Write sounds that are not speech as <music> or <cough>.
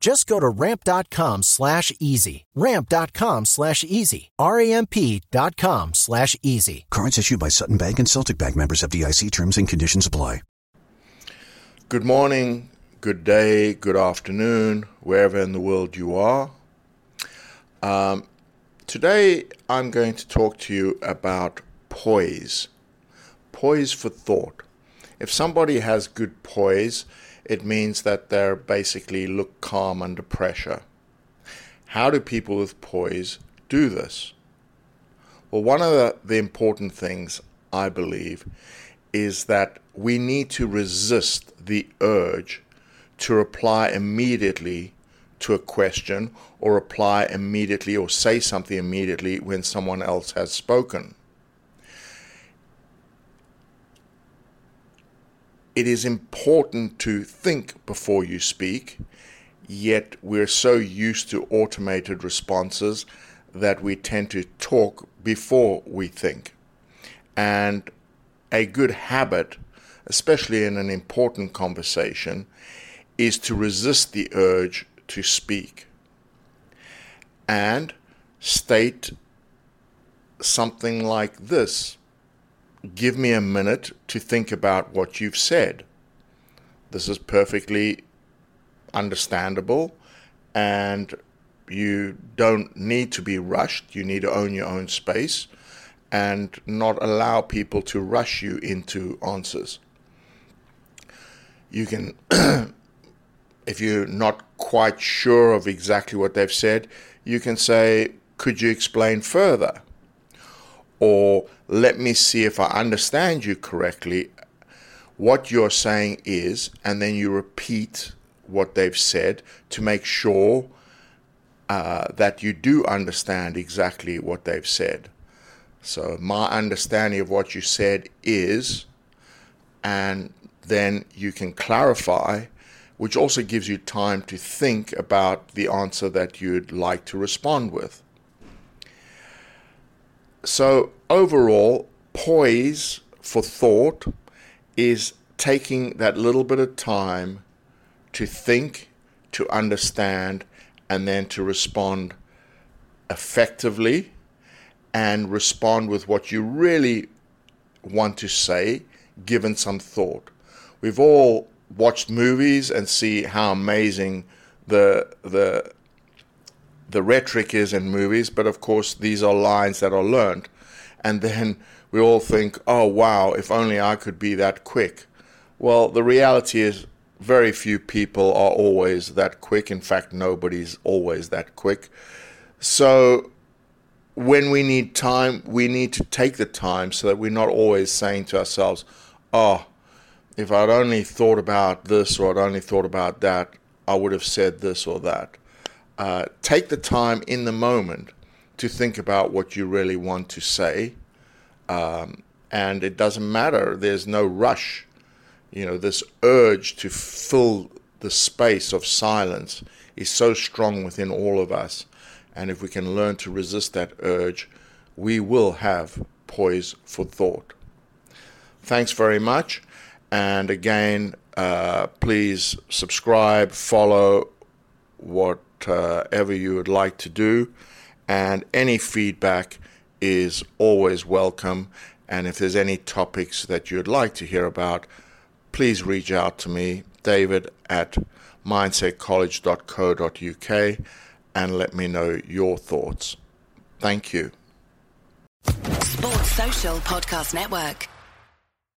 Just go to ramp.com slash easy. Ramp.com slash easy. R-A-M-P.com slash easy. Cards issued by Sutton Bank and Celtic Bank members FDIC terms and conditions apply. Good morning, good day, good afternoon, wherever in the world you are. Um, today I'm going to talk to you about poise. Poise for thought. If somebody has good poise, it means that they're basically look calm under pressure. How do people with poise do this? Well, one of the, the important things, I believe, is that we need to resist the urge to reply immediately to a question or reply immediately or say something immediately when someone else has spoken. It is important to think before you speak, yet we're so used to automated responses that we tend to talk before we think. And a good habit, especially in an important conversation, is to resist the urge to speak and state something like this give me a minute to think about what you've said. This is perfectly understandable, and you don't need to be rushed. You need to own your own space and not allow people to rush you into answers. You can, <clears throat> if you're not quite sure of exactly what they've said, you can say, Could you explain further? Or let me see if I understand you correctly. What you're saying is, and then you repeat what they've said to make sure uh, that you do understand exactly what they've said. So, my understanding of what you said is, and then you can clarify, which also gives you time to think about the answer that you'd like to respond with. So, overall, poise for thought is taking that little bit of time to think, to understand, and then to respond effectively and respond with what you really want to say, given some thought. We've all watched movies and see how amazing the the the rhetoric is in movies, but of course, these are lines that are learned. And then we all think, oh, wow, if only I could be that quick. Well, the reality is, very few people are always that quick. In fact, nobody's always that quick. So, when we need time, we need to take the time so that we're not always saying to ourselves, oh, if I'd only thought about this or I'd only thought about that, I would have said this or that. Uh, take the time in the moment to think about what you really want to say. Um, and it doesn't matter, there's no rush. You know, this urge to fill the space of silence is so strong within all of us. And if we can learn to resist that urge, we will have poise for thought. Thanks very much. And again, uh, please subscribe, follow, Uh, whatever you would like to do. And any feedback is always welcome. And if there's any topics that you'd like to hear about, please reach out to me, David at mindsetcollege.co.uk, and let me know your thoughts. Thank you. Sports Social Podcast Network.